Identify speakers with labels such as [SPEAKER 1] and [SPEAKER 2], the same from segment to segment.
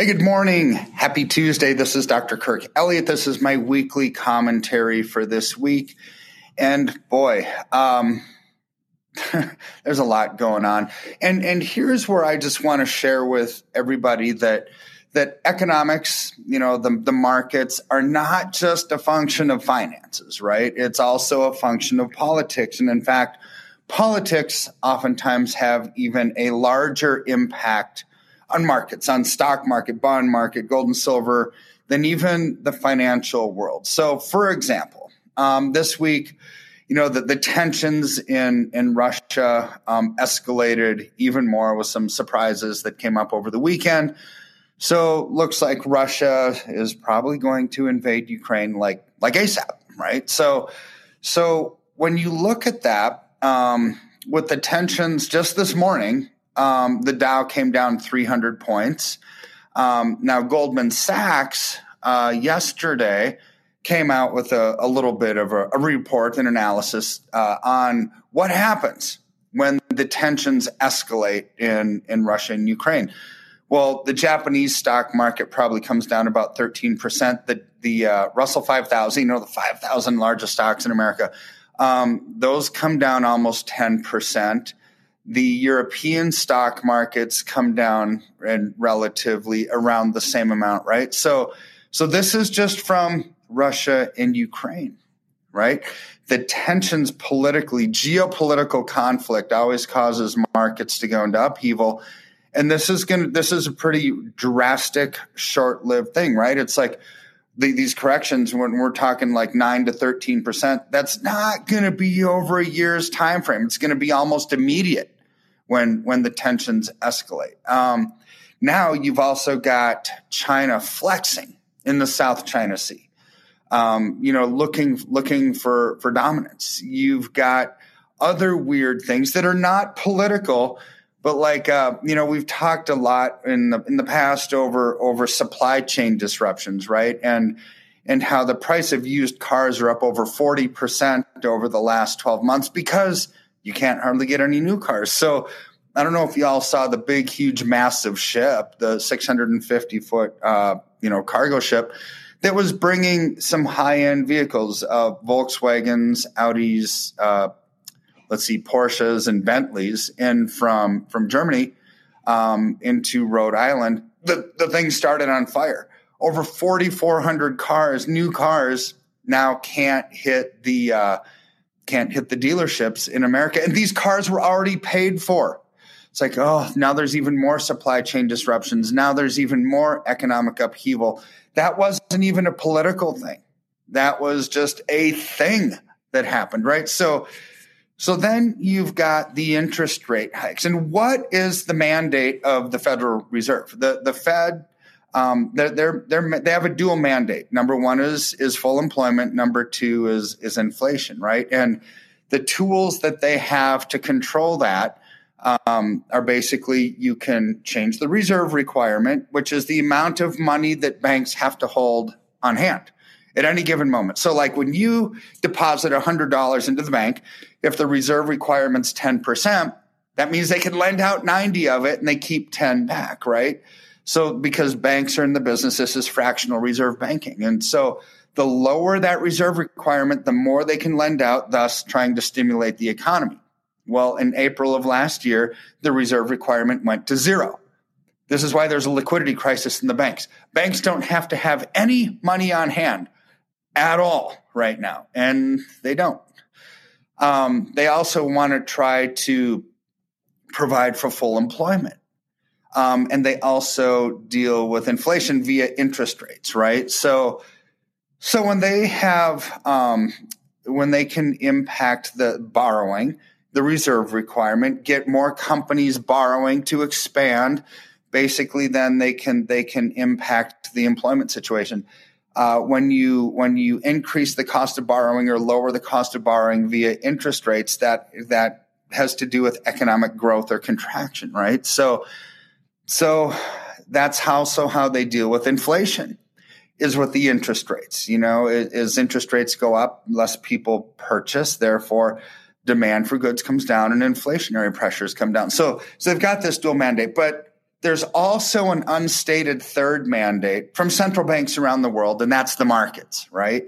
[SPEAKER 1] Hey, good morning. Happy Tuesday. This is Dr. Kirk Elliott. This is my weekly commentary for this week. And boy, um, there's a lot going on. And and here's where I just want to share with everybody that that economics, you know, the, the markets are not just a function of finances, right? It's also a function of politics. And in fact, politics oftentimes have even a larger impact on markets, on stock market, bond market, gold and silver, than even the financial world. So, for example, um, this week, you know, the, the tensions in, in Russia um, escalated even more with some surprises that came up over the weekend. So, looks like Russia is probably going to invade Ukraine like like ASAP, right? So, so when you look at that, um, with the tensions just this morning, um, the Dow came down 300 points. Um, now, Goldman Sachs uh, yesterday came out with a, a little bit of a, a report and analysis uh, on what happens when the tensions escalate in, in Russia and Ukraine. Well, the Japanese stock market probably comes down about 13%. The, the uh, Russell 5000, you know, the 5,000 largest stocks in America, um, those come down almost 10% the European stock markets come down and relatively around the same amount, right? So, so this is just from Russia and Ukraine, right? The tensions politically, geopolitical conflict always causes markets to go into upheaval. And this is going to, this is a pretty drastic, short lived thing, right? It's like, the, these corrections when we're talking like 9 to 13% that's not going to be over a year's time frame it's going to be almost immediate when when the tensions escalate. Um, now you've also got China flexing in the South China Sea. Um, you know, looking looking for for dominance. You've got other weird things that are not political, but like uh, you know, we've talked a lot in the in the past over over supply chain disruptions, right? And and how the price of used cars are up over 40% over the last 12 months because you can't hardly get any new cars. So I don't know if y'all saw the big, huge, massive ship, the 650 foot, uh, you know, cargo ship that was bringing some high end vehicles, uh, Volkswagens, Audis, uh, let's see, Porsches and Bentleys in from from Germany um, into Rhode Island. The the thing started on fire. Over 4,400 cars, new cars, now can't hit the uh, can't hit the dealerships in America. And these cars were already paid for. It's like, oh, now there's even more supply chain disruptions. Now there's even more economic upheaval. That wasn't even a political thing. That was just a thing that happened, right? So, so then you've got the interest rate hikes. And what is the mandate of the Federal Reserve? The, the Fed um, they're, they're, they're, they have a dual mandate. Number one is is full employment. Number two is is inflation, right? And the tools that they have to control that um, are basically you can change the reserve requirement, which is the amount of money that banks have to hold on hand at any given moment. So, like when you deposit $100 into the bank, if the reserve requirement's 10%, that means they can lend out 90 of it and they keep 10 back, right? So, because banks are in the business, this is fractional reserve banking. And so, the lower that reserve requirement, the more they can lend out, thus trying to stimulate the economy. Well, in April of last year, the reserve requirement went to zero. This is why there's a liquidity crisis in the banks. Banks don't have to have any money on hand at all right now, and they don't. Um, they also want to try to provide for full employment. Um, and they also deal with inflation via interest rates, right? So, so when they have, um, when they can impact the borrowing, the reserve requirement, get more companies borrowing to expand, basically then they can they can impact the employment situation. Uh, when you when you increase the cost of borrowing or lower the cost of borrowing via interest rates, that that has to do with economic growth or contraction, right? So so that's how so how they deal with inflation is with the interest rates. You know, as interest rates go up, less people purchase, therefore demand for goods comes down and inflationary pressures come down. So so they've got this dual mandate, but there's also an unstated third mandate from central banks around the world, and that's the markets, right?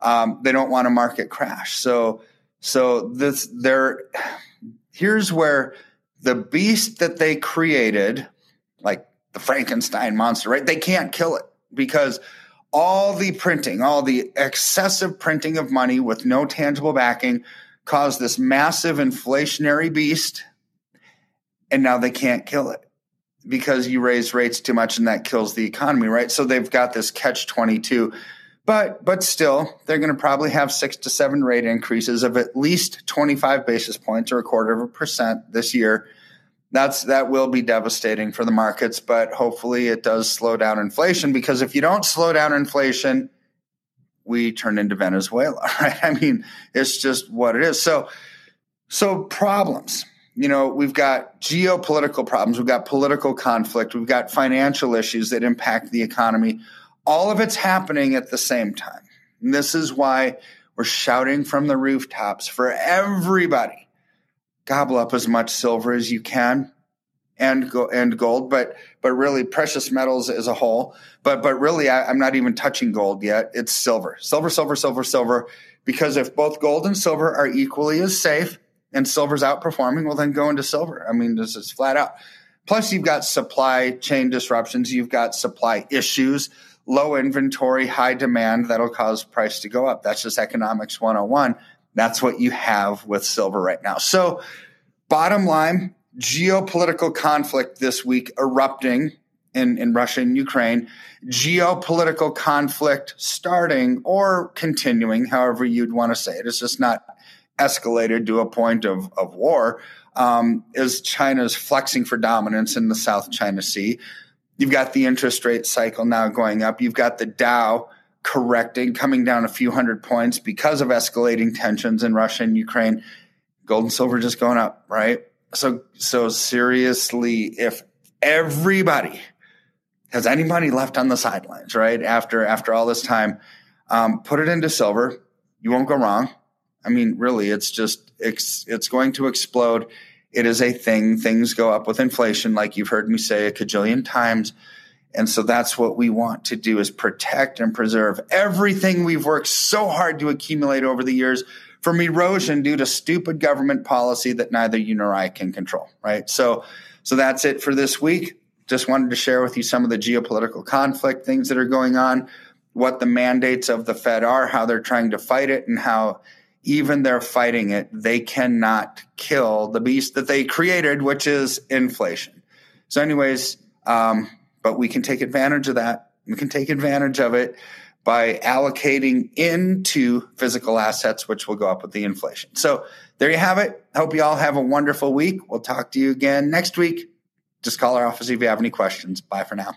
[SPEAKER 1] Um, they don't want a market crash. So, so this there. Here's where the beast that they created, like the Frankenstein monster, right? They can't kill it because all the printing, all the excessive printing of money with no tangible backing caused this massive inflationary beast, and now they can't kill it because you raise rates too much and that kills the economy, right? So they've got this catch 22. But but still, they're going to probably have 6 to 7 rate increases of at least 25 basis points or a quarter of a percent this year. That's that will be devastating for the markets, but hopefully it does slow down inflation because if you don't slow down inflation, we turn into Venezuela, right? I mean, it's just what it is. So so problems you know, we've got geopolitical problems, we've got political conflict, we've got financial issues that impact the economy. All of it's happening at the same time. And this is why we're shouting from the rooftops for everybody gobble up as much silver as you can and go, and gold, but but really precious metals as a whole. But but really, I, I'm not even touching gold yet. It's silver, silver, silver, silver, silver. Because if both gold and silver are equally as safe, and silver's outperforming, well, then go into silver. I mean, this is flat out. Plus, you've got supply chain disruptions, you've got supply issues, low inventory, high demand that'll cause price to go up. That's just economics 101. That's what you have with silver right now. So, bottom line, geopolitical conflict this week erupting in, in Russia and Ukraine, geopolitical conflict starting or continuing, however you'd want to say it. It's just not escalated to a point of, of war um, is China's flexing for dominance in the South China Sea. You've got the interest rate cycle now going up. You've got the Dow correcting, coming down a few hundred points because of escalating tensions in Russia and Ukraine. Gold and silver just going up, right? So, so seriously, if everybody has any money left on the sidelines, right after after all this time, um, put it into silver. You won't go wrong. I mean, really, it's just it's it's going to explode. It is a thing. Things go up with inflation, like you've heard me say a cajillion times. And so that's what we want to do is protect and preserve everything we've worked so hard to accumulate over the years from erosion due to stupid government policy that neither you nor I can control, right? So so that's it for this week. Just wanted to share with you some of the geopolitical conflict things that are going on, what the mandates of the Fed are, how they're trying to fight it and how even they're fighting it, they cannot kill the beast that they created, which is inflation. So, anyways, um, but we can take advantage of that. We can take advantage of it by allocating into physical assets, which will go up with the inflation. So, there you have it. Hope you all have a wonderful week. We'll talk to you again next week. Just call our office if you have any questions. Bye for now.